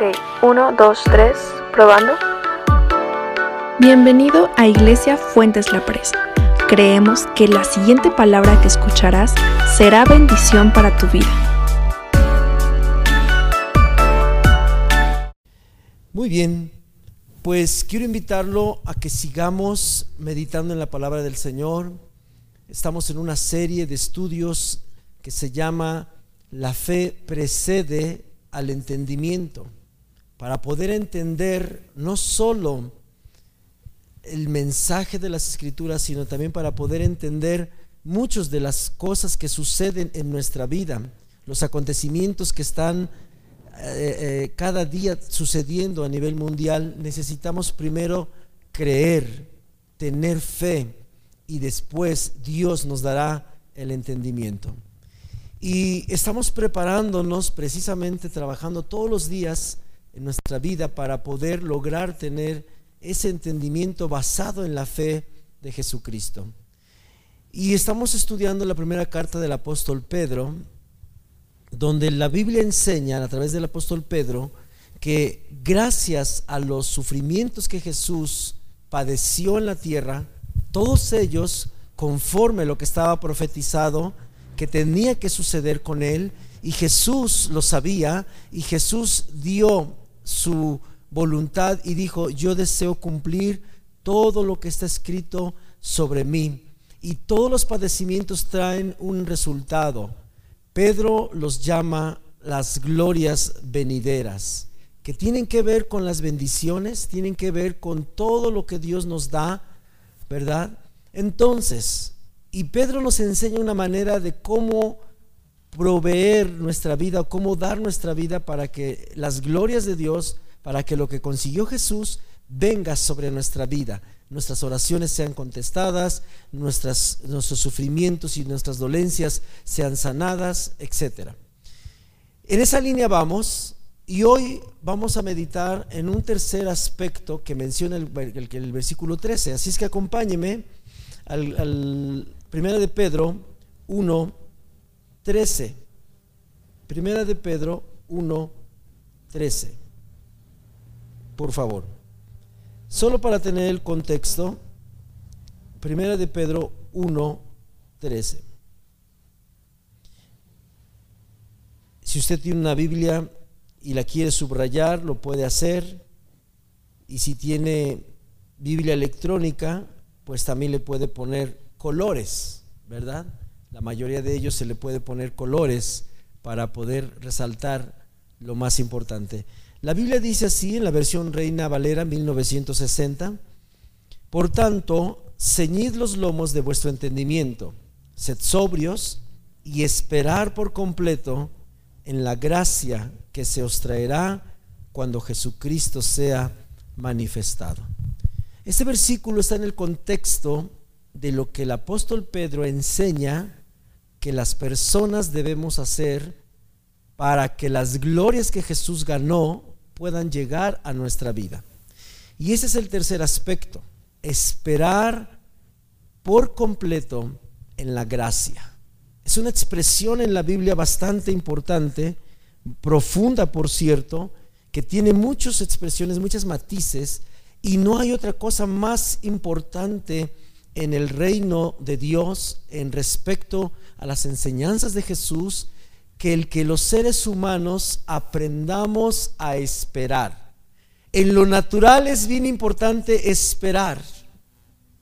Ok, uno, dos, tres, probando. Bienvenido a Iglesia Fuentes La Presa. Creemos que la siguiente palabra que escucharás será bendición para tu vida. Muy bien, pues quiero invitarlo a que sigamos meditando en la palabra del Señor. Estamos en una serie de estudios que se llama La fe precede al entendimiento, para poder entender no solo el mensaje de las escrituras, sino también para poder entender muchas de las cosas que suceden en nuestra vida, los acontecimientos que están eh, eh, cada día sucediendo a nivel mundial, necesitamos primero creer, tener fe y después Dios nos dará el entendimiento. Y estamos preparándonos precisamente, trabajando todos los días en nuestra vida para poder lograr tener ese entendimiento basado en la fe de Jesucristo. Y estamos estudiando la primera carta del apóstol Pedro, donde la Biblia enseña a través del apóstol Pedro que gracias a los sufrimientos que Jesús padeció en la tierra, todos ellos, conforme lo que estaba profetizado, que tenía que suceder con él y Jesús lo sabía y Jesús dio su voluntad y dijo, yo deseo cumplir todo lo que está escrito sobre mí. Y todos los padecimientos traen un resultado. Pedro los llama las glorias venideras, que tienen que ver con las bendiciones, tienen que ver con todo lo que Dios nos da, ¿verdad? Entonces, y Pedro nos enseña una manera de cómo proveer nuestra vida, cómo dar nuestra vida para que las glorias de Dios, para que lo que consiguió Jesús venga sobre nuestra vida, nuestras oraciones sean contestadas, nuestras, nuestros sufrimientos y nuestras dolencias sean sanadas, etc. En esa línea vamos y hoy vamos a meditar en un tercer aspecto que menciona el, el versículo 13. Así es que acompáñeme al, Primera de Pedro 1, 13. Primera de Pedro 1, 13. Por favor. Solo para tener el contexto, Primera de Pedro 1, 13. Si usted tiene una Biblia y la quiere subrayar, lo puede hacer. Y si tiene Biblia electrónica, pues también le puede poner colores, ¿verdad? La mayoría de ellos se le puede poner colores para poder resaltar lo más importante. La Biblia dice así en la versión Reina Valera 1960, por tanto, ceñid los lomos de vuestro entendimiento, sed sobrios y esperar por completo en la gracia que se os traerá cuando Jesucristo sea manifestado. Este versículo está en el contexto de lo que el apóstol Pedro enseña que las personas debemos hacer para que las glorias que Jesús ganó puedan llegar a nuestra vida. Y ese es el tercer aspecto, esperar por completo en la gracia. Es una expresión en la Biblia bastante importante, profunda por cierto, que tiene muchas expresiones, muchos matices, y no hay otra cosa más importante en el reino de Dios en respecto a las enseñanzas de Jesús que el que los seres humanos aprendamos a esperar. En lo natural es bien importante esperar.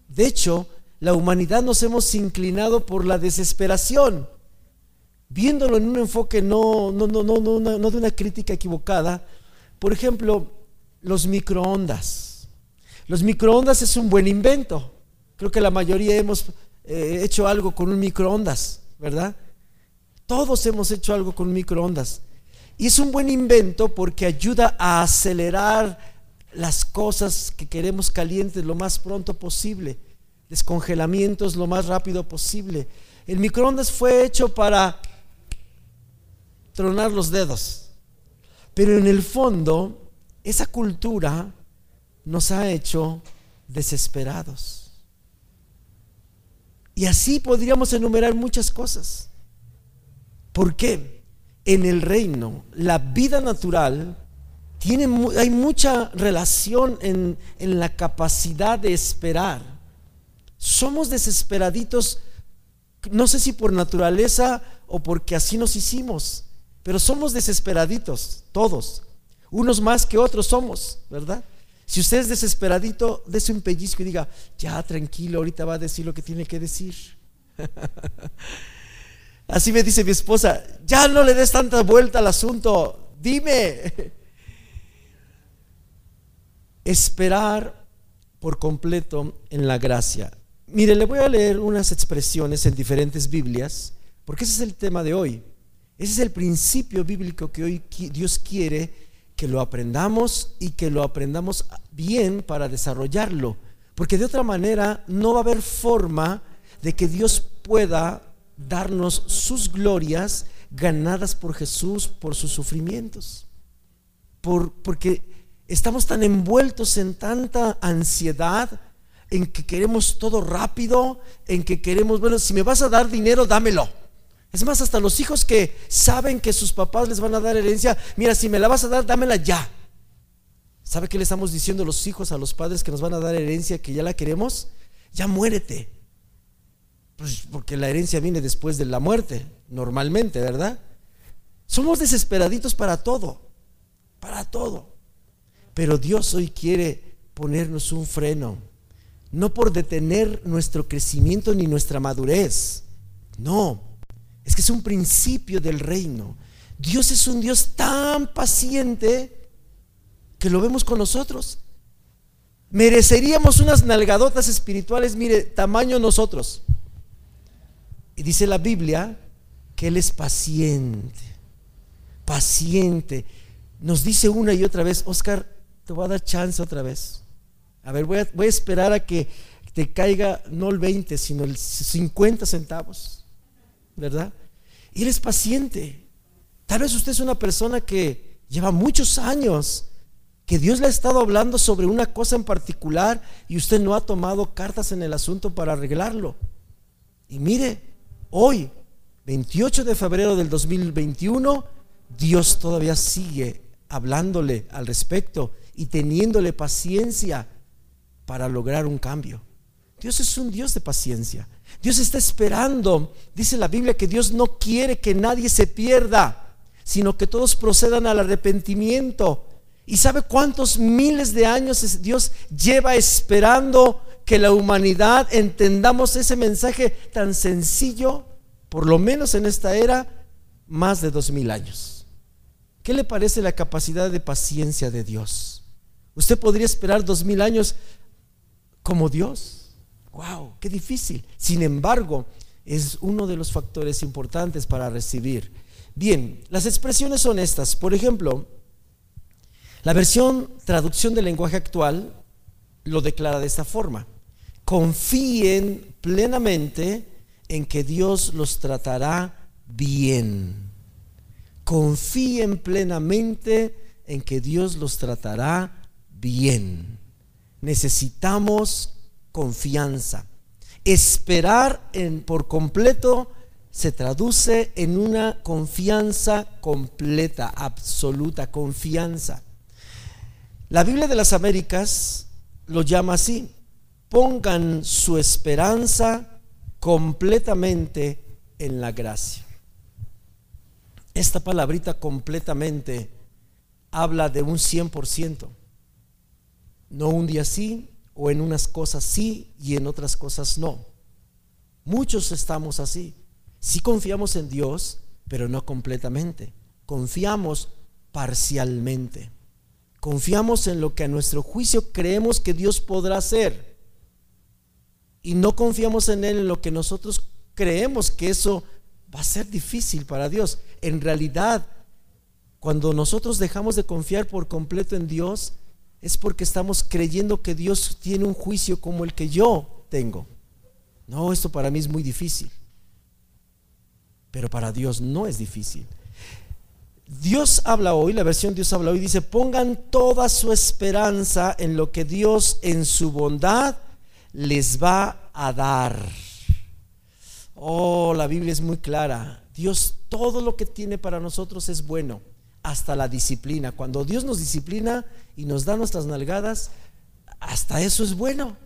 De hecho, la humanidad nos hemos inclinado por la desesperación. Viéndolo en un enfoque no, no, no, no, no, no de una crítica equivocada, por ejemplo, los microondas los microondas es un buen invento. Creo que la mayoría hemos eh, hecho algo con un microondas, ¿verdad? Todos hemos hecho algo con microondas. Y es un buen invento porque ayuda a acelerar las cosas que queremos calientes lo más pronto posible, descongelamientos lo más rápido posible. El microondas fue hecho para tronar los dedos. Pero en el fondo, esa cultura nos ha hecho desesperados. Y así podríamos enumerar muchas cosas. ¿Por qué? En el reino, la vida natural tiene, hay mucha relación en, en la capacidad de esperar. Somos desesperaditos, no sé si por naturaleza o porque así nos hicimos, pero somos desesperaditos, todos. Unos más que otros somos, ¿verdad? Si usted es desesperadito, dése un pellizco y diga, ya tranquilo, ahorita va a decir lo que tiene que decir. Así me dice mi esposa, ya no le des tanta vuelta al asunto, dime. Esperar por completo en la gracia. Mire, le voy a leer unas expresiones en diferentes Biblias, porque ese es el tema de hoy. Ese es el principio bíblico que hoy Dios quiere que lo aprendamos y que lo aprendamos bien para desarrollarlo. Porque de otra manera no va a haber forma de que Dios pueda darnos sus glorias ganadas por Jesús por sus sufrimientos. Por, porque estamos tan envueltos en tanta ansiedad, en que queremos todo rápido, en que queremos, bueno, si me vas a dar dinero, dámelo. Es más, hasta los hijos que saben que sus papás les van a dar herencia, mira, si me la vas a dar, dámela ya. ¿Sabe qué le estamos diciendo los hijos, a los padres que nos van a dar herencia, que ya la queremos? Ya muérete. Pues porque la herencia viene después de la muerte, normalmente, ¿verdad? Somos desesperaditos para todo, para todo. Pero Dios hoy quiere ponernos un freno, no por detener nuestro crecimiento ni nuestra madurez, no, es que es un principio del reino. Dios es un Dios tan paciente que lo vemos con nosotros. Mereceríamos unas nalgadotas espirituales, mire, tamaño nosotros. Y dice la Biblia que Él es paciente, paciente. Nos dice una y otra vez, Oscar, te voy a dar chance otra vez. A ver, voy a, voy a esperar a que te caiga no el 20, sino el 50 centavos. ¿Verdad? Y Él es paciente. Tal vez usted es una persona que lleva muchos años, que Dios le ha estado hablando sobre una cosa en particular y usted no ha tomado cartas en el asunto para arreglarlo. Y mire, hoy, 28 de febrero del 2021, Dios todavía sigue hablándole al respecto y teniéndole paciencia para lograr un cambio. Dios es un Dios de paciencia. Dios está esperando. Dice la Biblia que Dios no quiere que nadie se pierda, sino que todos procedan al arrepentimiento. ¿Y sabe cuántos miles de años Dios lleva esperando que la humanidad entendamos ese mensaje tan sencillo? Por lo menos en esta era, más de dos mil años. ¿Qué le parece la capacidad de paciencia de Dios? ¿Usted podría esperar dos mil años como Dios? ¡Wow! ¡Qué difícil! Sin embargo, es uno de los factores importantes para recibir. Bien, las expresiones son estas. Por ejemplo, la versión traducción del lenguaje actual lo declara de esta forma. Confíen plenamente en que Dios los tratará bien. Confíen plenamente en que Dios los tratará bien. Necesitamos confianza. Esperar por completo se traduce en una confianza completa, absoluta, confianza. La Biblia de las Américas lo llama así, pongan su esperanza completamente en la gracia. Esta palabrita completamente habla de un 100%, no un día sí, o en unas cosas sí y en otras cosas no. Muchos estamos así. Sí confiamos en Dios, pero no completamente. Confiamos parcialmente. Confiamos en lo que a nuestro juicio creemos que Dios podrá hacer. Y no confiamos en Él en lo que nosotros creemos que eso va a ser difícil para Dios. En realidad, cuando nosotros dejamos de confiar por completo en Dios, es porque estamos creyendo que Dios tiene un juicio como el que yo tengo. No, esto para mí es muy difícil. Pero para Dios no es difícil. Dios habla hoy, la versión Dios habla hoy, dice, pongan toda su esperanza en lo que Dios en su bondad les va a dar. Oh, la Biblia es muy clara. Dios todo lo que tiene para nosotros es bueno hasta la disciplina. Cuando Dios nos disciplina y nos da nuestras nalgadas, hasta eso es bueno.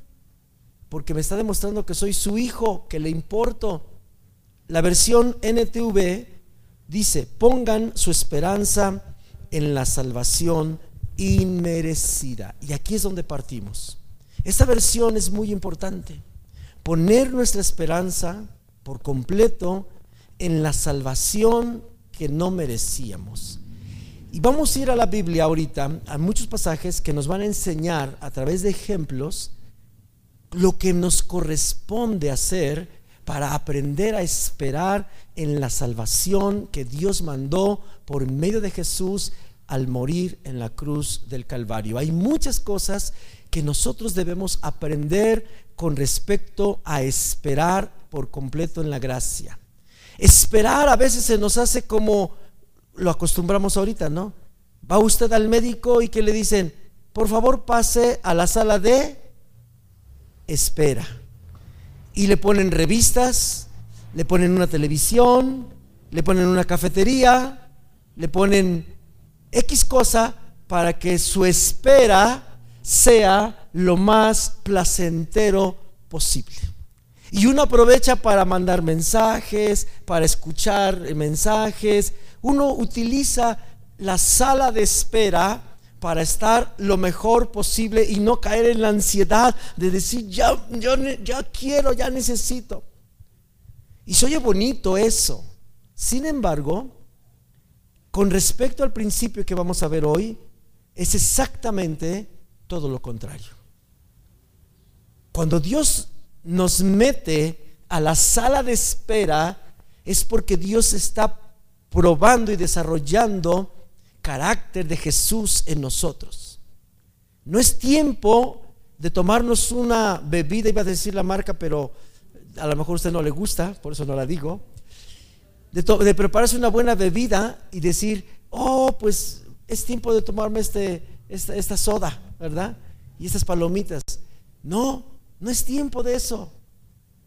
Porque me está demostrando que soy su hijo, que le importo. La versión NTV dice, pongan su esperanza en la salvación inmerecida. Y aquí es donde partimos. Esta versión es muy importante. Poner nuestra esperanza por completo en la salvación que no merecíamos. Y vamos a ir a la Biblia ahorita, a muchos pasajes que nos van a enseñar a través de ejemplos lo que nos corresponde hacer para aprender a esperar en la salvación que Dios mandó por medio de Jesús al morir en la cruz del Calvario. Hay muchas cosas que nosotros debemos aprender con respecto a esperar por completo en la gracia. Esperar a veces se nos hace como lo acostumbramos ahorita, ¿no? Va usted al médico y que le dicen, por favor pase a la sala de espera. Y le ponen revistas, le ponen una televisión, le ponen una cafetería, le ponen X cosa para que su espera sea lo más placentero posible. Y uno aprovecha para mandar mensajes, para escuchar mensajes. Uno utiliza la sala de espera para estar lo mejor posible y no caer en la ansiedad de decir, ya, ya quiero, ya necesito. Y se oye bonito eso. Sin embargo, con respecto al principio que vamos a ver hoy, es exactamente todo lo contrario. Cuando Dios nos mete a la sala de espera, es porque Dios está probando y desarrollando carácter de Jesús en nosotros. No es tiempo de tomarnos una bebida, iba a decir la marca, pero a lo mejor a usted no le gusta, por eso no la digo. De, prepararse una buena bebida y decir, oh, pues es tiempo de tomarme este, esta, esta soda, ¿verdad? Y estas palomitas. No, no es tiempo de eso.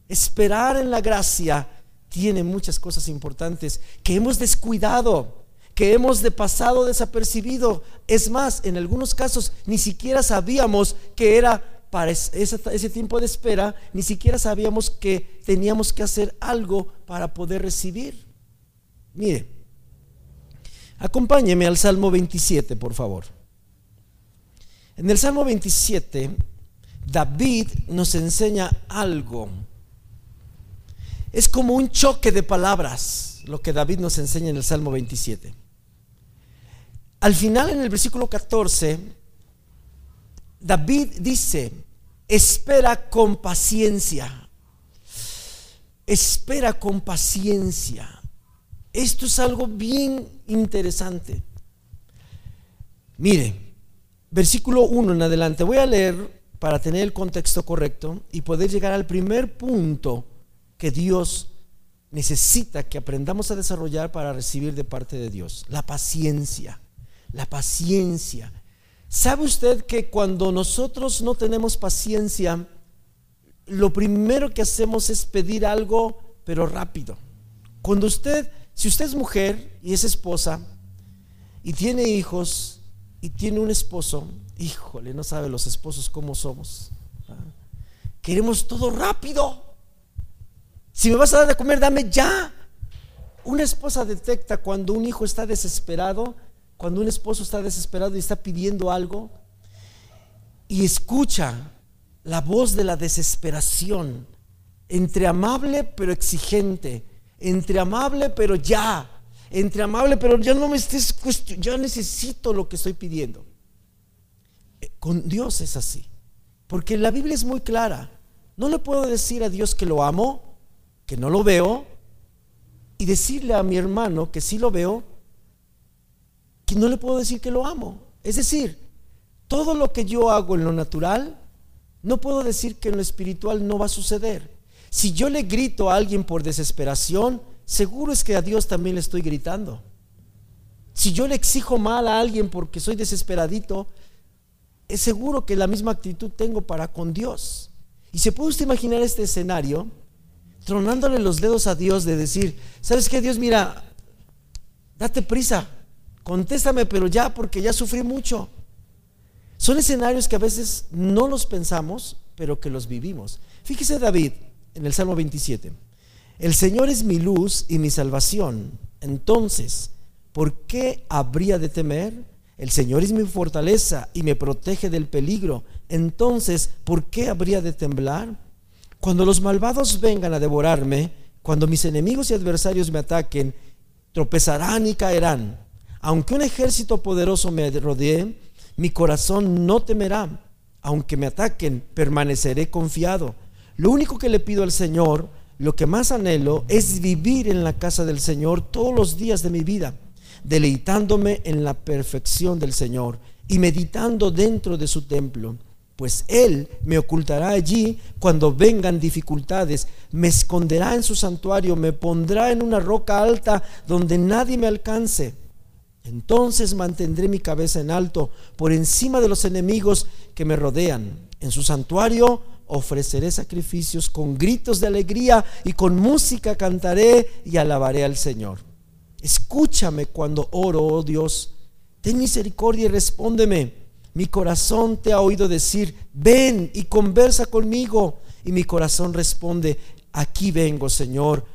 Esperar en la gracia tiene muchas cosas importantes que hemos descuidado, que hemos de pasado desapercibido. Es más, en algunos casos ni siquiera sabíamos que era para ese, tiempo de espera, ni siquiera sabíamos que teníamos que hacer algo para poder recibir. Mire, acompáñeme al Salmo 27, por favor. En el Salmo 27 David nos enseña algo. Es como un choque de palabras lo que David nos enseña en el Salmo 27. Al final, en el versículo 14, David dice, espera con paciencia. Espera con paciencia. Esto es algo bien interesante. Mire, versículo 1 en adelante. Voy a leer para tener el contexto correcto y poder llegar al primer punto que Dios necesita que aprendamos a desarrollar para recibir de parte de Dios, la paciencia, la paciencia. ¿Sabe usted que cuando nosotros no tenemos paciencia, lo primero que hacemos es pedir algo, pero rápido? Cuando usted, si usted es mujer y es esposa y tiene hijos y tiene un esposo, Híjole, no sabe los esposos cómo somos. Queremos todo rápido. Si me vas a dar de comer, dame ya. Una esposa detecta cuando un hijo está desesperado, cuando un esposo está desesperado y está pidiendo algo, y escucha la voz de la desesperación, entre amable pero exigente, entre amable pero ya, entre amable pero ya no me estés ya necesito lo que estoy pidiendo. Con Dios es así. Porque la Biblia es muy clara. No le puedo decir a Dios que lo amo, que no lo veo, y decirle a mi hermano que sí lo veo, que no le puedo decir que lo amo. Es decir, todo lo que yo hago en lo natural, no puedo decir que en lo espiritual no va a suceder. Si yo le grito a alguien por desesperación, seguro es que a Dios también le estoy gritando. Si yo le exijo mal a alguien porque soy desesperadito, es seguro que la misma actitud tengo para con Dios. Y se puede usted imaginar este escenario, tronándole los dedos a Dios de decir, ¿sabes qué Dios? Mira, date prisa, Contéstame, pero ya, porque ya sufrí mucho. Son escenarios que a veces no los pensamos, pero que los vivimos. Fíjese David en el Salmo 27. El Señor es mi luz y mi salvación. Entonces, ¿por qué habría de temer? El Señor es mi fortaleza y me protege del peligro. Entonces, ¿por qué habría de temblar? Cuando los malvados vengan a devorarme, cuando mis enemigos y adversarios me ataquen, tropezarán y caerán. Aunque un ejército poderoso me rodee, mi corazón no temerá. Aunque me ataquen, permaneceré confiado. Lo único que le pido al Señor, lo que más anhelo, es vivir en la casa del Señor todos los días de mi vida, deleitándome en la perfección del Señor y meditando dentro de su templo pues Él me ocultará allí cuando vengan dificultades, me esconderá en su santuario, me pondrá en una roca alta donde nadie me alcance. Entonces mantendré mi cabeza en alto por encima de los enemigos que me rodean. En su santuario ofreceré sacrificios con gritos de alegría y con música cantaré y alabaré al Señor. Escúchame cuando oro, oh Dios. Ten misericordia y respóndeme mi corazón te ha oído decir, ven y conversa conmigo. Y mi corazón responde, aquí vengo, Señor.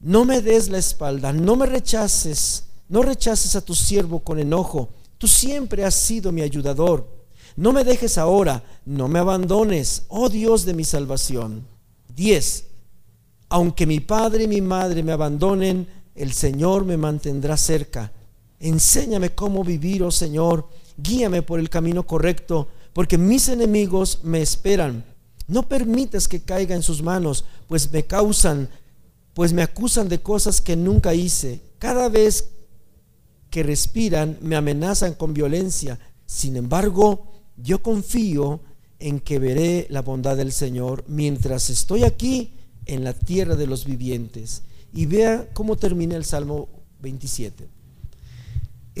No me des la espalda, no me rechaces, no rechaces a tu siervo con enojo. Tú siempre has sido mi ayudador. No me dejes ahora, no me abandones, oh Dios de mi salvación. 10. Aunque mi padre y mi madre me abandonen, el Señor me mantendrá cerca. Enséñame cómo vivir, oh Señor guíame por el camino correcto, porque mis enemigos me esperan. No permitas que caiga en sus manos, pues me causan, pues me acusan de cosas que nunca hice. Cada vez que respiran me amenazan con violencia. Sin embargo, yo confío en que veré la bondad del Señor mientras estoy aquí en la tierra de los vivientes. Y vea cómo termina el Salmo 27.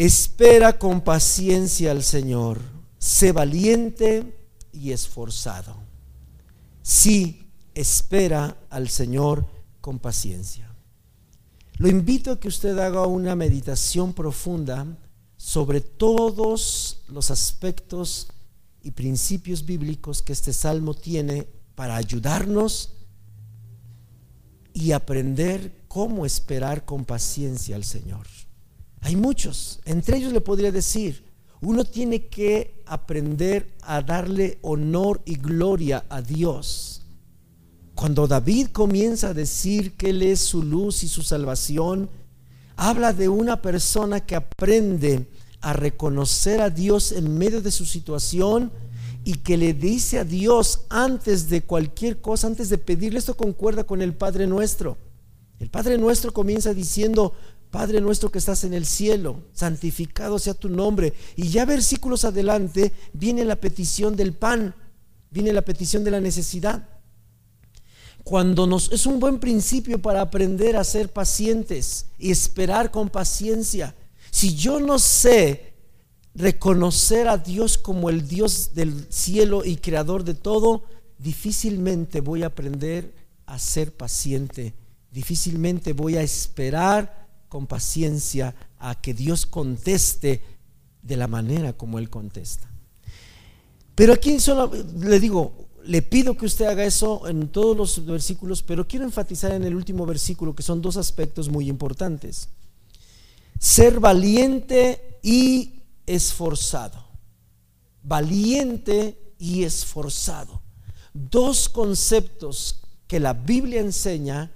Espera con paciencia al Señor. Sé valiente y esforzado. Sí, espera al Señor con paciencia. Lo invito a que usted haga una meditación profunda sobre todos los aspectos y principios bíblicos que este salmo tiene para ayudarnos y aprender cómo esperar con paciencia al Señor. Hay muchos. Entre ellos le podría decir, uno tiene que aprender a darle honor y gloria a Dios. Cuando David comienza a decir que Él es su luz y su salvación, habla de una persona que aprende a reconocer a Dios en medio de su situación y que le dice a Dios antes de cualquier cosa, antes de pedirle, esto concuerda con el Padre nuestro. El Padre nuestro comienza diciendo, Padre nuestro que estás en el cielo, santificado sea tu nombre. Y ya versículos adelante viene la petición del pan, viene la petición de la necesidad. Cuando nos es un buen principio para aprender a ser pacientes y esperar con paciencia. Si yo no sé reconocer a Dios como el Dios del cielo y creador de todo, difícilmente voy a aprender a ser paciente. Difícilmente voy a esperar con paciencia a que Dios conteste de la manera como Él contesta. Pero aquí solo le digo, le pido que usted haga eso en todos los versículos, pero quiero enfatizar en el último versículo que son dos aspectos muy importantes. Ser valiente y esforzado. Valiente y esforzado. Dos conceptos que la Biblia enseña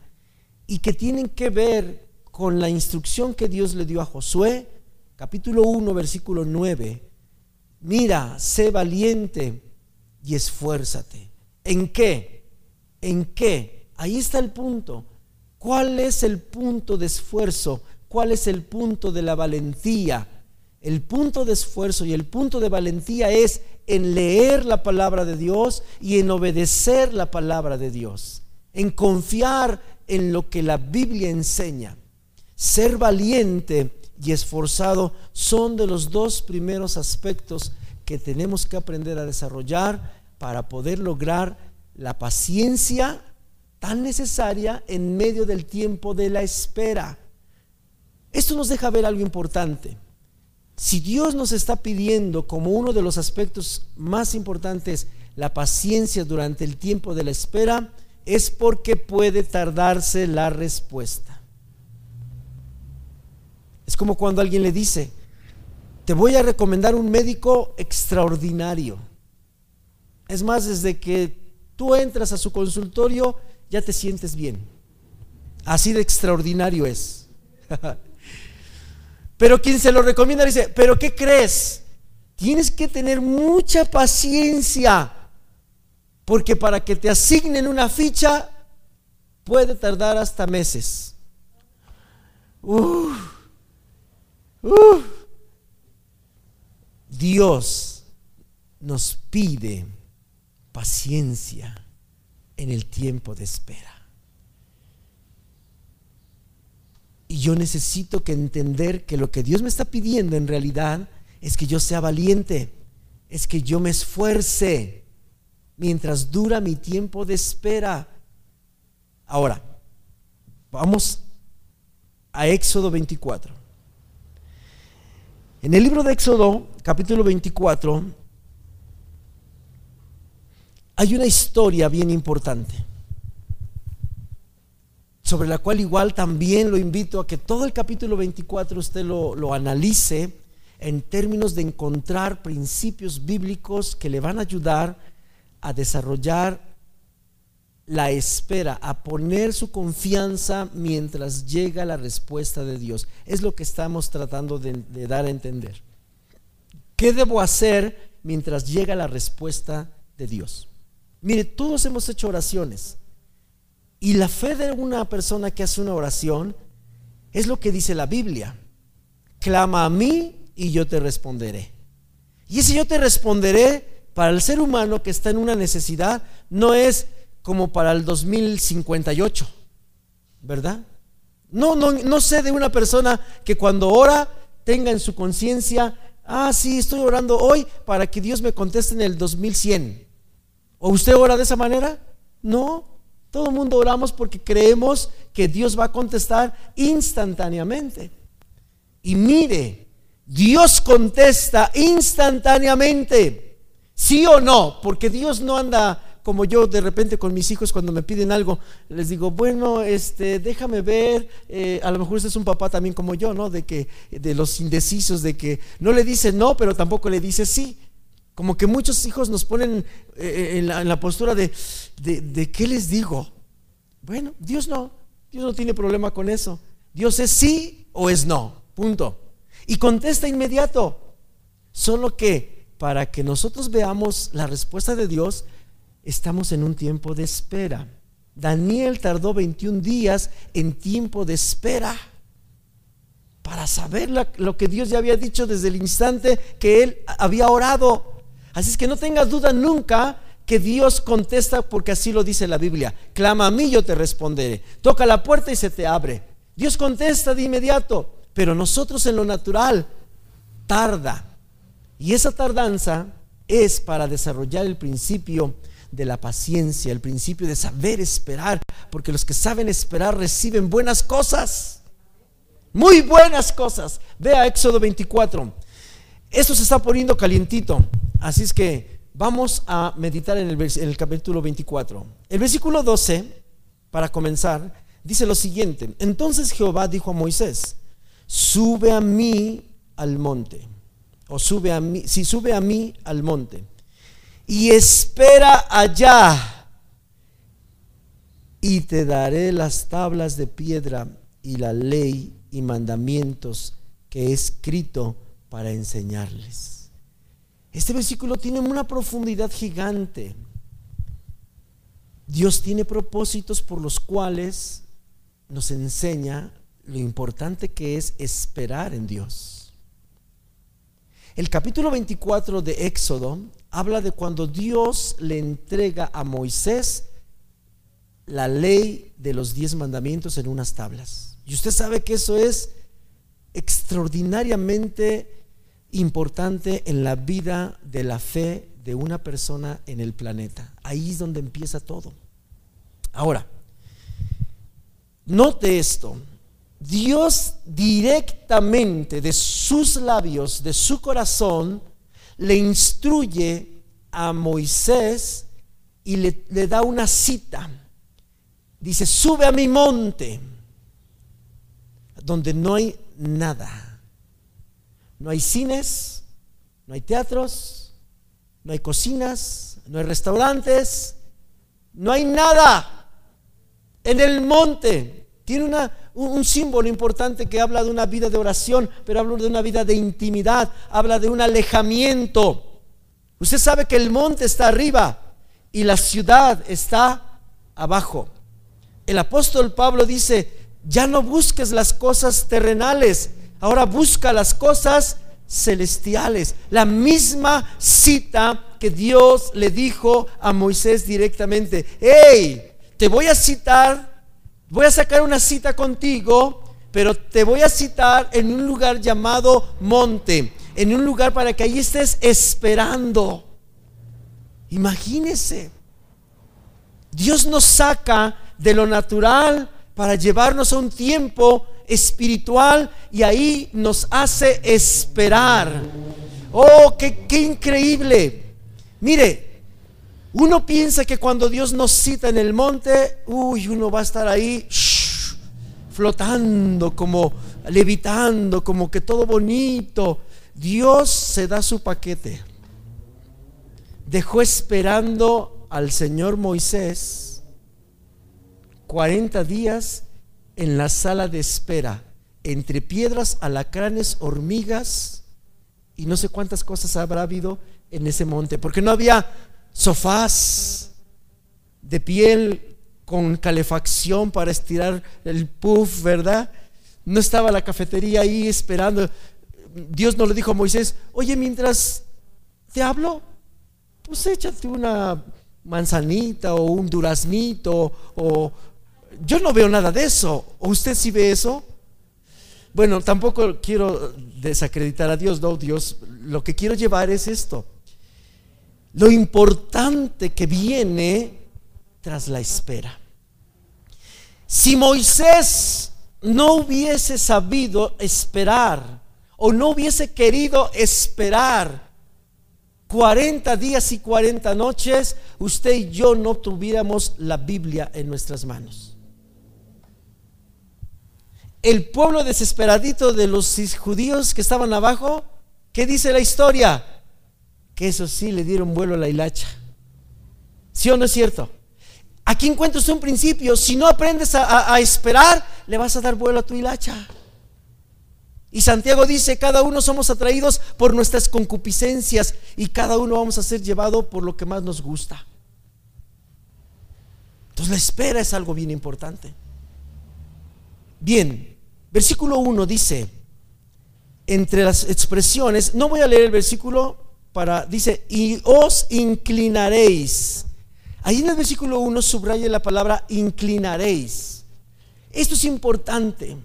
y que tienen que ver con la instrucción que Dios le dio a Josué, capítulo 1, versículo 9. Mira, sé valiente y esfuérzate. ¿En qué? ¿En qué? Ahí está el punto. ¿Cuál es el punto de esfuerzo? ¿Cuál es el punto de la valentía? El punto de esfuerzo y el punto de valentía es en leer la palabra de Dios y en obedecer la palabra de Dios, en confiar en lo que la Biblia enseña. Ser valiente y esforzado son de los dos primeros aspectos que tenemos que aprender a desarrollar para poder lograr la paciencia tan necesaria en medio del tiempo de la espera. Esto nos deja ver algo importante. Si Dios nos está pidiendo como uno de los aspectos más importantes la paciencia durante el tiempo de la espera, es porque puede tardarse la respuesta. Es como cuando alguien le dice, te voy a recomendar un médico extraordinario. Es más, desde que tú entras a su consultorio ya te sientes bien. Así de extraordinario es. pero quien se lo recomienda dice, pero ¿qué crees? Tienes que tener mucha paciencia, porque para que te asignen una ficha puede tardar hasta meses. Dios nos pide paciencia en el tiempo de espera. Y yo necesito que entender que lo que Dios me está pidiendo en realidad es que yo sea valiente, es que yo me esfuerce mientras dura mi tiempo de espera. Ahora, vamos a Éxodo 24. En el libro de Éxodo, capítulo 24, hay una historia bien importante sobre la cual igual también lo invito a que todo el capítulo 24 usted lo, lo analice en términos de encontrar principios bíblicos que le van a ayudar a desarrollar la espera, a poner su confianza mientras llega la respuesta de Dios. Es lo que estamos tratando de, dar a entender. ¿Qué debo hacer mientras llega la respuesta de Dios? Mire, todos hemos hecho oraciones. Y la fe de una persona que hace una oración es lo que dice la Biblia. Clama a mí y yo te responderé. Y ese yo te responderé para el ser humano que está en una necesidad no es como para el 2058, ¿verdad? No, no, no sé de una persona que cuando ora tenga en su conciencia, ah, sí, estoy orando hoy para que Dios me conteste en el 2100. ¿O usted ora de esa manera? No, todo el mundo oramos porque creemos que Dios va a contestar instantáneamente. Y mire, Dios contesta instantáneamente, sí o no, porque Dios no anda como yo de repente con mis hijos cuando me piden algo, les digo, bueno, este, déjame ver, eh, a lo mejor usted es un papá también como yo, ¿no? De que, de los indecisos, de que no le dice no, pero tampoco le dice sí. Como que muchos hijos nos ponen eh, en, la, postura de, de, ¿qué les digo? Bueno, Dios no, Dios no tiene problema con eso. Dios es sí o es no, punto. Y contesta inmediato. Solo que para que nosotros veamos la respuesta de Dios, estamos en un tiempo de espera. Daniel tardó 21 días en tiempo de espera para saber lo que Dios ya había dicho desde el instante que él había orado. Así es que no tengas duda nunca que Dios contesta porque así lo dice la Biblia. Clama a mí, yo te responderé. Toca la puerta y se te abre. Dios contesta de inmediato, pero nosotros en lo natural tarda. Y esa tardanza es para desarrollar el principio de la paciencia, el principio de saber esperar, porque los que saben esperar reciben buenas cosas. Muy buenas cosas. Vea Éxodo 24. Esto se está poniendo calientito. Así es que vamos a meditar en el, capítulo 24. El versículo 12, para comenzar, dice lo siguiente. Entonces Jehová dijo a Moisés, sube a mí al monte. O sube a mí, si sube a mí al monte. Y espera allá. Y te daré las tablas de piedra y la ley y mandamientos que he escrito para enseñarles. Este versículo tiene una profundidad gigante. Dios tiene propósitos por los cuales nos enseña lo importante que es esperar en Dios. El capítulo 24 de Éxodo habla de cuando Dios le entrega a Moisés la ley de los diez mandamientos en unas tablas. Y usted sabe que eso es extraordinariamente importante en la vida de la fe de una persona en el planeta. Ahí es donde empieza todo. Ahora, note esto. Dios directamente de sus labios, de su corazón, le instruye a Moisés y le, le da una cita. Dice, sube a mi monte, donde no hay nada. No hay cines, no hay teatros, no hay cocinas, no hay restaurantes, no hay nada en el monte. Tiene una, un, símbolo importante que habla de una vida de oración, pero habla de una vida de intimidad, habla de un alejamiento. Usted sabe que el monte está arriba y la ciudad está abajo. El apóstol Pablo dice, ya no busques las cosas terrenales, ahora busca las cosas celestiales. La misma cita que Dios le dijo a Moisés directamente, hey, te voy a citar, voy a sacar una cita contigo, pero te voy a citar en un lugar llamado monte, en un lugar para que ahí estés esperando. Imagínese, Dios nos saca de lo natural para llevarnos a un tiempo espiritual y ahí nos hace esperar. Oh, qué, qué increíble. Mire, uno piensa que cuando Dios nos cita en el monte, uy, uno va a estar ahí flotando, como levitando, como que todo bonito. Dios se da su paquete. Dejó esperando al Señor Moisés 40 días en la sala de espera, entre piedras, alacranes, hormigas y no sé cuántas cosas habrá habido en ese monte, porque no había sofás de piel con calefacción para estirar el puff, ¿verdad? No estaba la cafetería ahí esperando. Dios no le dijo a Moisés, oye, mientras te hablo, pues échate una manzanita o un duraznito o yo no veo nada de eso. ¿O usted sí ve eso? Bueno, tampoco quiero desacreditar a Dios, no, Dios, lo que quiero llevar es esto. Lo importante que viene tras la espera. Si Moisés no hubiese sabido esperar o no hubiese querido esperar 40 días y 40 noches, usted y yo no tuviéramos la Biblia en nuestras manos el pueblo desesperadito de los judíos que estaban abajo, ¿qué dice la historia? Que eso sí le dieron vuelo a la hilacha. ¿Sí o no es cierto? Aquí encuentras un principio. Si no aprendes a, esperar, le vas a dar vuelo a tu hilacha. Y Santiago dice, cada uno somos atraídos por nuestras concupiscencias y cada uno vamos a ser llevado por lo que más nos gusta. Entonces la espera es algo bien importante. Bien, Versículo 1 dice, entre las expresiones, no voy a leer el versículo para, dice, y os inclinaréis. Ahí en el versículo 1 subraya la palabra inclinaréis. Esto es importante.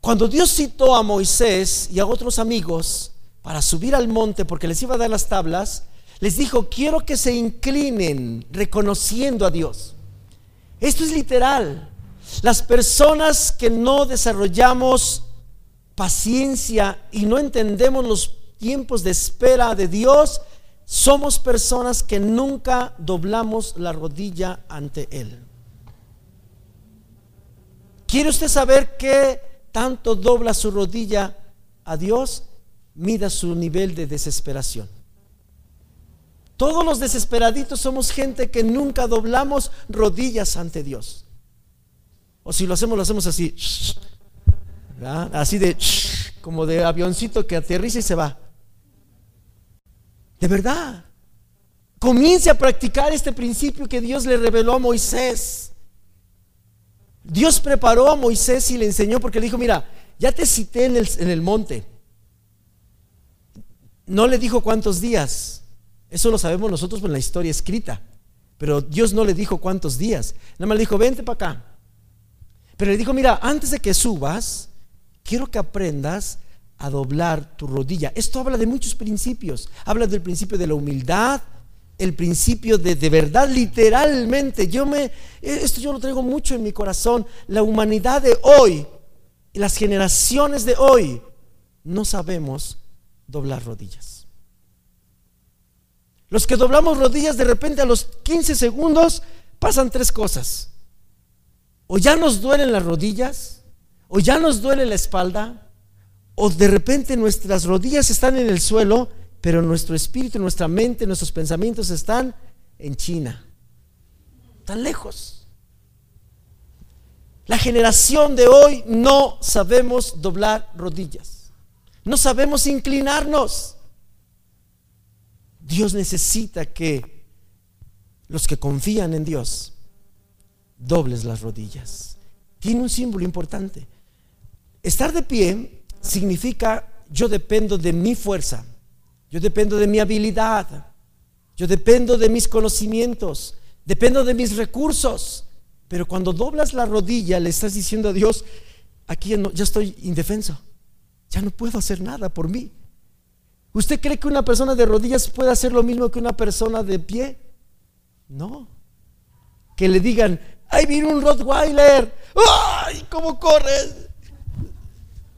Cuando Dios citó a Moisés y a otros amigos para subir al monte porque les iba a dar las tablas, les dijo, quiero que se inclinen reconociendo a Dios. Esto es literal. Las personas que no desarrollamos paciencia y no entendemos los tiempos de espera de Dios, somos personas que nunca doblamos la rodilla ante Él. ¿Quiere usted saber qué tanto dobla su rodilla a Dios? Mida su nivel de desesperación. Todos los desesperaditos somos gente que nunca doblamos rodillas ante Dios. O si lo hacemos, lo hacemos así. Así de como de avioncito que aterriza y se va. De verdad. Comience a practicar este principio que Dios le reveló a Moisés. Dios preparó a Moisés y le enseñó porque le dijo, mira, ya te cité en el, monte. No le dijo cuántos días. Eso lo sabemos nosotros por la historia escrita. Pero Dios no le dijo cuántos días. Nada más le dijo, vente para acá. Pero le dijo, mira, antes de que subas, quiero que aprendas a doblar tu rodilla. Esto habla de muchos principios. Habla del principio de la humildad, el principio de de verdad, literalmente. Yo me, esto yo lo traigo mucho en mi corazón. La humanidad de hoy las generaciones de hoy no sabemos doblar rodillas. Los que doblamos rodillas de repente a los 15 segundos pasan tres cosas. O ya nos duelen las rodillas, o ya nos duele la espalda, o de repente nuestras rodillas están en el suelo, pero nuestro espíritu, nuestra mente, nuestros pensamientos están en China, tan lejos. La generación de hoy no sabemos doblar rodillas, no sabemos inclinarnos. Dios necesita que los que confían en Dios dobles las rodillas. Tiene un símbolo importante. Estar de pie significa yo dependo de mi fuerza, yo dependo de mi habilidad, yo dependo de mis conocimientos, dependo de mis recursos. Pero cuando doblas la rodilla le estás diciendo a Dios, aquí ya, estoy indefenso, ya no puedo hacer nada por mí. ¿Usted cree que una persona de rodillas puede hacer lo mismo que una persona de pie? No. Que le digan, ¡ay, viene un Rottweiler! ¡Ay, cómo corres!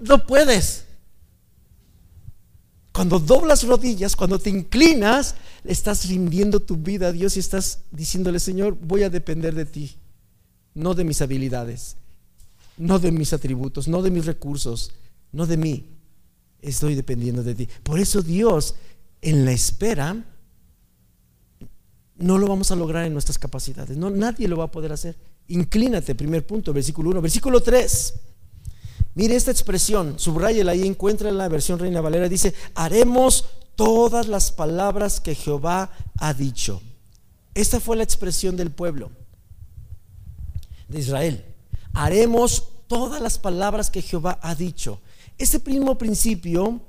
No puedes. Cuando doblas rodillas, cuando te inclinas, estás rindiendo tu vida a Dios y estás diciéndole, Señor, voy a depender de ti, no de mis habilidades, no de mis atributos, no de mis recursos, no de mí estoy dependiendo de ti. Por eso Dios en la espera no lo vamos a lograr en nuestras capacidades. No, nadie lo va a poder hacer. Inclínate, primer punto, versículo 1. Versículo 3. Mire esta expresión, subrayela ahí, encuentra en la versión Reina Valera, dice, haremos todas las palabras que Jehová ha dicho. Esta fue la expresión del pueblo de Israel. Haremos todas las palabras que Jehová ha dicho. Este mismo principio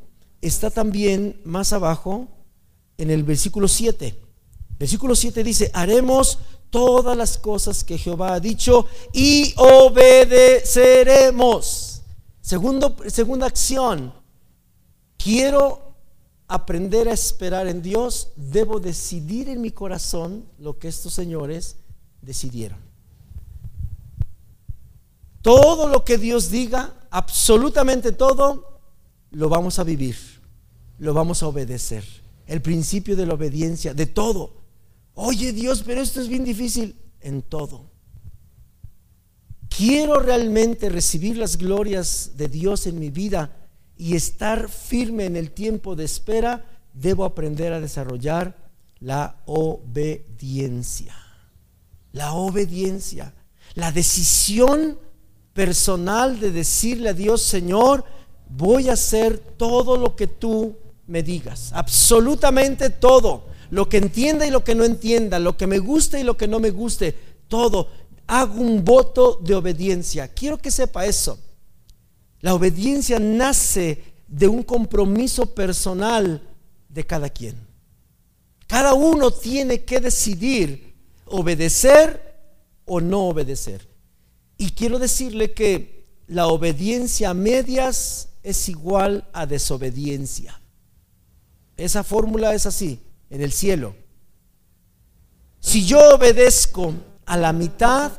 está también más abajo en el versículo 7. Versículo 7 dice, haremos todas las cosas que Jehová ha dicho y obedeceremos. Segunda acción, quiero aprender a esperar en Dios, debo decidir en mi corazón lo que estos señores decidieron. Todo lo que Dios diga, absolutamente todo, lo vamos a vivir, lo vamos a obedecer. El principio de la obediencia, de todo. Oye Dios, pero esto es bien difícil en todo. Quiero realmente recibir las glorias de Dios en mi vida y estar firme en el tiempo de espera, debo aprender a desarrollar la obediencia. La obediencia, la decisión personal de decirle a Dios, Señor, voy a hacer todo lo que tú me digas, absolutamente todo, lo que entienda y lo que no entienda, lo que me guste y lo que no me guste, todo. Hago un voto de obediencia. Quiero que sepa eso. La obediencia nace de un compromiso personal de cada quien. Cada uno tiene que decidir obedecer o no obedecer. Y quiero decirle que la obediencia a medias es igual a desobediencia. Esa fórmula es así, en el cielo. Si yo obedezco a la mitad,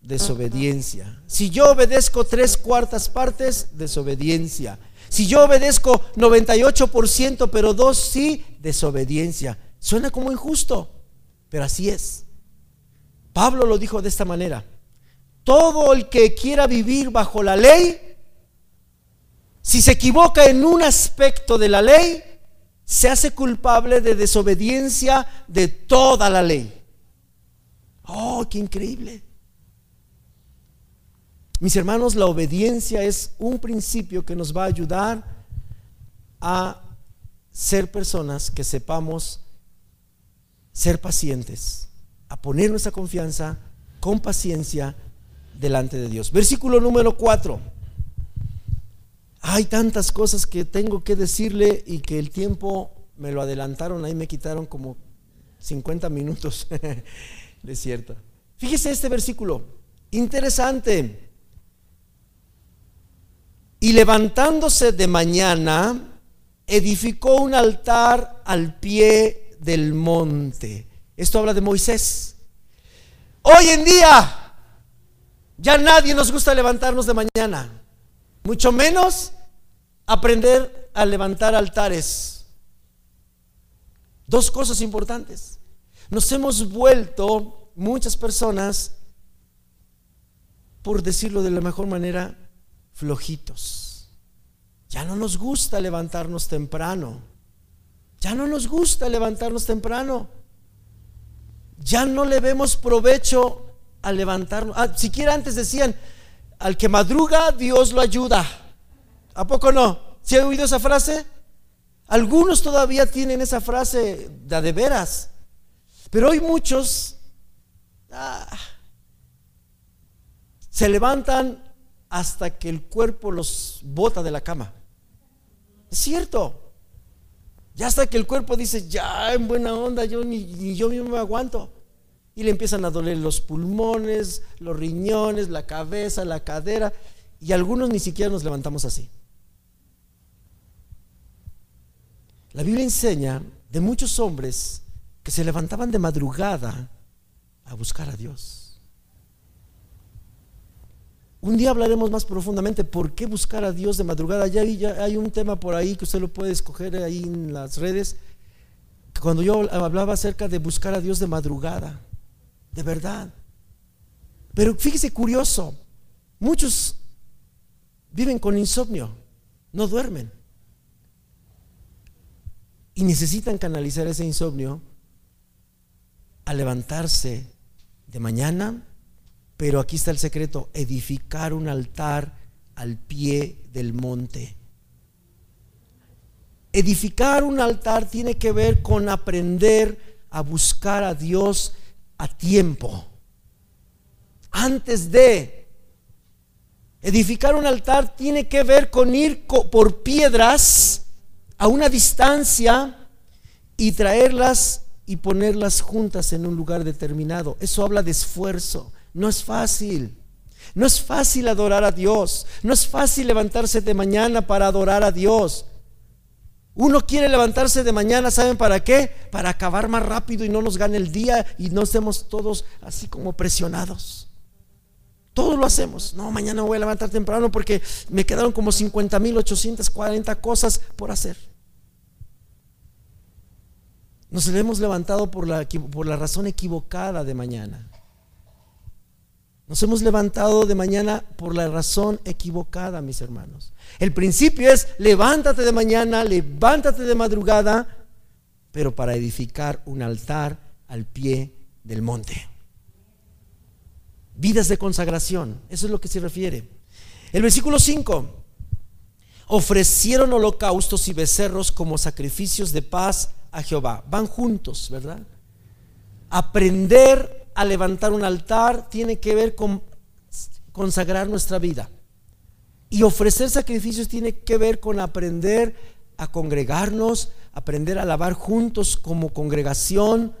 desobediencia. Si yo obedezco tres cuartas partes, desobediencia. Si yo obedezco 98%, pero dos sí, desobediencia. Suena como injusto, pero así es. Pablo lo dijo de esta manera todo el que quiera vivir bajo la ley, si se equivoca en un aspecto de la ley, se hace culpable de desobediencia de toda la ley. Oh, qué increíble. Mis hermanos, la obediencia es un principio que nos va a ayudar a ser personas que sepamos ser pacientes, a poner nuestra confianza con paciencia delante de Dios. Versículo número 4. Hay tantas cosas que tengo que decirle y que el tiempo me lo adelantaron, ahí me quitaron como 50 minutos. es cierto. Fíjese este versículo, interesante. Y levantándose de mañana, edificó un altar al pie del monte. Esto habla de Moisés. Hoy en día, ya nadie nos gusta levantarnos de mañana. mucho menos aprender a levantar altares. Dos cosas importantes. Nos hemos vuelto muchas personas, por decirlo de la mejor manera, flojitos. Ya no nos gusta levantarnos temprano. Ya no nos gusta levantarnos temprano. Ya no le vemos provecho a levantarnos. Ah, siquiera antes decían, al que madruga, Dios lo ayuda. ¿A poco no? ¿Se ha oído esa frase? Algunos todavía tienen esa frase de, de veras. Pero hoy muchos ah, se levantan hasta que el cuerpo los bota de la cama. Es cierto. Ya hasta que el cuerpo dice, ya en buena onda, yo ni, yo mismo me aguanto. Y le empiezan a doler los pulmones, los riñones, la cabeza, la cadera. Y algunos ni siquiera nos levantamos así. La Biblia enseña de muchos hombres que se levantaban de madrugada a buscar a Dios. Un día hablaremos más profundamente por qué buscar a Dios de madrugada. Ya hay, hay un tema por ahí que usted lo puede escoger ahí en las redes. Cuando yo hablaba acerca de buscar a Dios de madrugada, de verdad. Pero fíjese curioso, muchos viven con insomnio, no duermen. Y necesitan canalizar ese insomnio a levantarse de mañana pero aquí está el secreto, edificar un altar al pie del monte. Edificar un altar tiene que ver con aprender a buscar a Dios a tiempo. Antes de edificar un altar tiene que ver con ir por piedras a una distancia y traerlas y ponerlas juntas en un lugar determinado. Eso habla de esfuerzo. No es fácil. No es fácil adorar a Dios. No es fácil levantarse de mañana para adorar a Dios. Uno quiere levantarse de mañana, ¿saben para qué? Para acabar más rápido y no nos gane el día y no estemos todos así como presionados. Todos lo hacemos. No, mañana voy a levantar temprano porque me quedaron como 50 mil 840 cosas por hacer. Nos hemos levantado por la, por la razón equivocada de mañana. Nos hemos levantado de mañana por la razón equivocada, mis hermanos. El principio es levántate de mañana, levántate de madrugada, pero para edificar un altar al pie del monte. Vidas de consagración, eso es lo que se refiere. El versículo 5, ofrecieron holocaustos y becerros como sacrificios de paz a Jehová. Van juntos, ¿verdad? Aprender a levantar un altar tiene que ver con consagrar nuestra vida. Y ofrecer sacrificios tiene que ver con aprender a congregarnos, aprender a alabar juntos como congregación,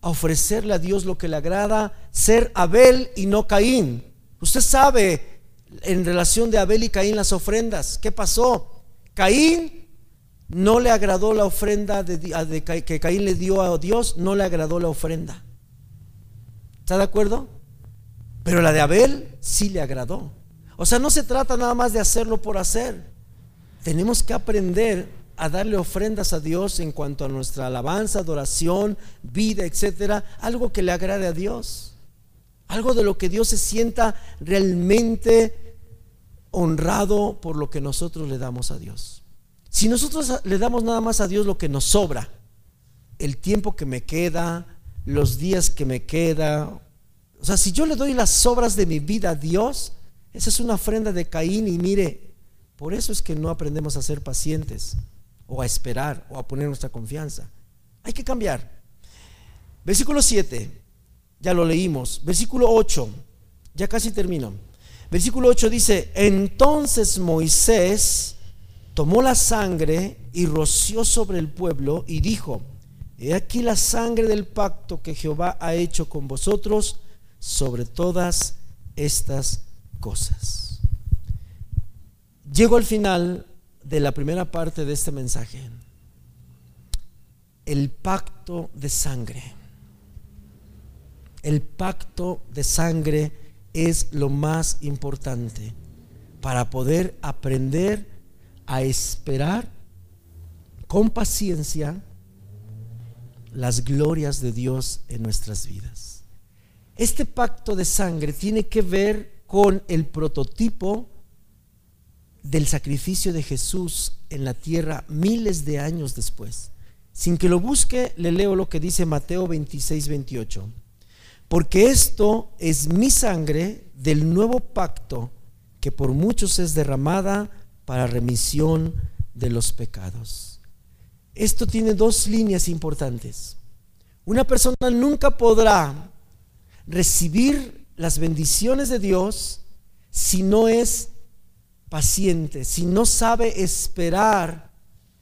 a ofrecerle a Dios lo que le agrada, ser Abel y no Caín. Usted sabe en relación de Abel y Caín las ofrendas, ¿qué pasó? Caín no le agradó la ofrenda de, que Caín le dio a Dios, no le agradó la ofrenda. ¿Está de acuerdo? Pero la de Abel sí le agradó. O sea, no se trata nada más de hacerlo por hacer. Tenemos que aprender a darle ofrendas a Dios en cuanto a nuestra alabanza, adoración, vida, etcétera, algo que le agrade a Dios. Algo de lo que Dios se sienta realmente honrado por lo que nosotros le damos a Dios. Si nosotros le damos nada más a Dios lo que nos sobra, el tiempo que me queda, los días que me queda. O sea, si yo le doy las obras de mi vida a Dios, esa es una ofrenda de Caín y mire, por eso es que no aprendemos a ser pacientes o a esperar o a poner nuestra confianza. Hay que cambiar. Versículo 7, ya lo leímos. Versículo 8, ya casi termino. Versículo 8 dice, entonces Moisés tomó la sangre y roció sobre el pueblo y dijo, He aquí la sangre del pacto que Jehová ha hecho con vosotros sobre todas estas cosas. Llego al final de la primera parte de este mensaje. El pacto de sangre. El pacto de sangre es lo más importante. para poder aprender a esperar con paciencia las glorias de Dios en nuestras vidas. Este pacto de sangre tiene que ver con el prototipo del sacrificio de Jesús en la tierra miles de años después. Sin que lo busque, le leo lo que dice Mateo 26, 28. Porque esto es mi sangre del nuevo pacto que por muchos es derramada para remisión de los pecados. Esto tiene dos líneas importantes. Una persona nunca podrá recibir las bendiciones de Dios si no es paciente, si no sabe esperar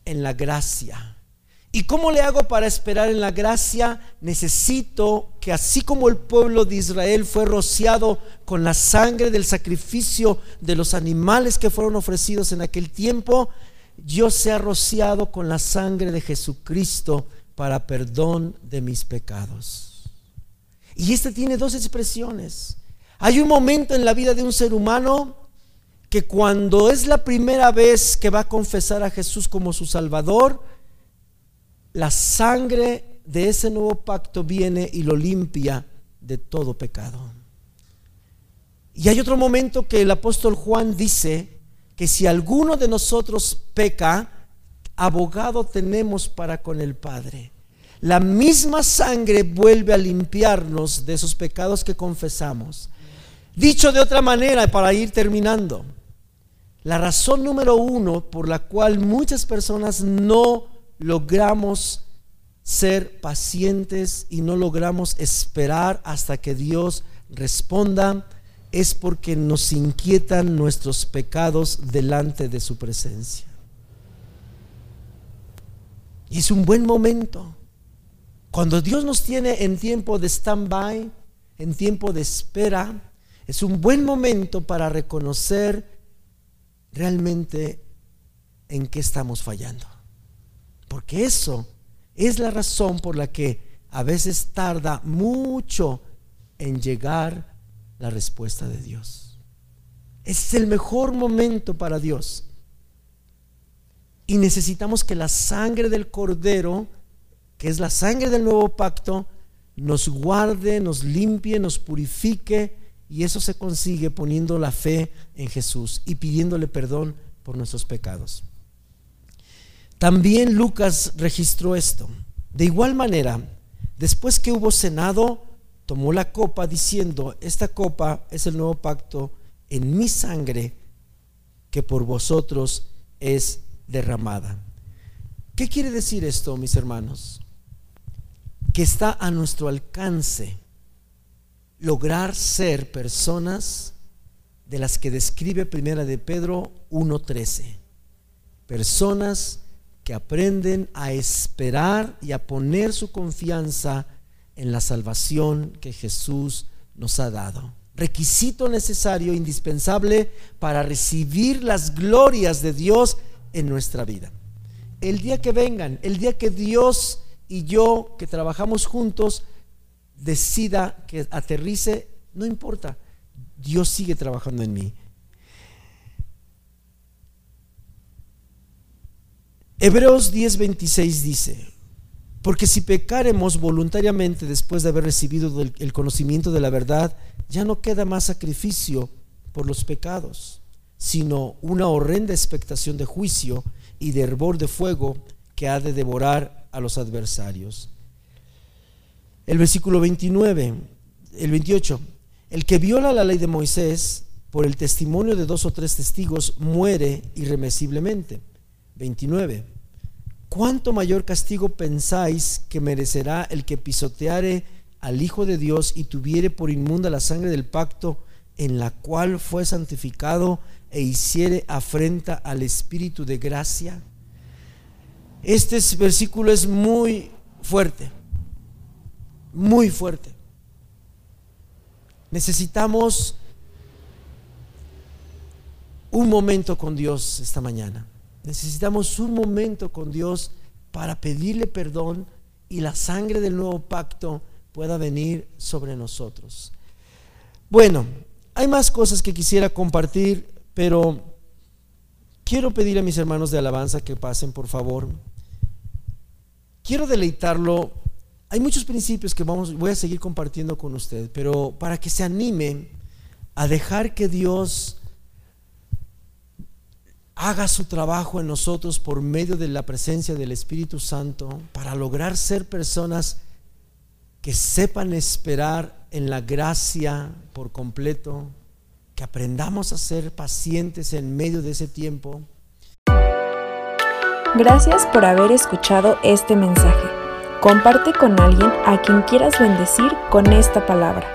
en la gracia. ¿Y cómo le hago para esperar en la gracia? Necesito que así como el pueblo de Israel fue rociado con la sangre del sacrificio de los animales que fueron ofrecidos en aquel tiempo, yo sea rociado con la sangre de Jesucristo para perdón de mis pecados. Y este tiene dos expresiones. Hay un momento en la vida de un ser humano que cuando es la primera vez que va a confesar a Jesús como su Salvador, la sangre de ese nuevo pacto viene y lo limpia de todo pecado. Y hay otro momento que el apóstol Juan dice que si alguno de nosotros peca, abogado tenemos para con el Padre. La misma sangre vuelve a limpiarnos de esos pecados que confesamos. Dicho de otra manera, para ir terminando, la razón número uno por la cual muchas personas no logramos ser pacientes y no logramos esperar hasta que Dios responda, es porque nos inquietan nuestros pecados delante de su presencia. Y es un buen momento. Cuando Dios nos tiene en tiempo de stand-by, en tiempo de espera, es un buen momento para reconocer realmente en qué estamos fallando. Porque eso es la razón por la que a veces tarda mucho en llegar la respuesta de Dios. Es el mejor momento para Dios. Y necesitamos que la sangre del cordero, que es la sangre del nuevo pacto, nos guarde, nos limpie, nos purifique. Y eso se consigue poniendo la fe en Jesús y pidiéndole perdón por nuestros pecados. También Lucas registró esto. De igual manera, después que hubo cenado, tomó la copa diciendo, esta copa es el nuevo pacto en mi sangre que por vosotros es derramada. ¿Qué quiere decir esto, mis hermanos? Que está a nuestro alcance lograr ser personas de las que describe Primera de Pedro 1.13. Personas que aprenden a esperar y a poner su confianza en la salvación que Jesús nos ha dado. Requisito necesario, indispensable para recibir las glorias de Dios en nuestra vida. El día que vengan, el día que Dios y yo, que trabajamos juntos, decida que aterrice, no importa, Dios sigue trabajando en mí. Hebreos 10:26 dice, porque si pecaremos voluntariamente después de haber recibido el conocimiento de la verdad, ya no queda más sacrificio por los pecados, sino una horrenda expectación de juicio y de hervor de fuego que ha de devorar a los adversarios. El versículo 29, el 28, el que viola la ley de Moisés por el testimonio de dos o tres testigos muere irremisiblemente. 29. ¿Cuánto mayor castigo pensáis que merecerá el que pisoteare al Hijo de Dios y tuviere por inmunda la sangre del pacto en la cual fue santificado e hiciere afrenta al Espíritu de gracia? Este versículo es muy fuerte, muy fuerte. Necesitamos un momento con Dios esta mañana. Necesitamos un momento con Dios para pedirle perdón y la sangre del nuevo pacto pueda venir sobre nosotros. Bueno, hay más cosas que quisiera compartir, Pero quiero pedir a mis hermanos de alabanza que pasen, por favor. Quiero deleitarlo. Hay muchos principios que vamos, voy a seguir compartiendo con usted, pero para que se anime a dejar que Dios haga su trabajo en nosotros por medio de la presencia del Espíritu Santo para lograr ser personas que sepan esperar en la gracia por completo, que aprendamos a ser pacientes en medio de ese tiempo. Gracias por haber escuchado este mensaje. Comparte con alguien a quien quieras bendecir con esta palabra.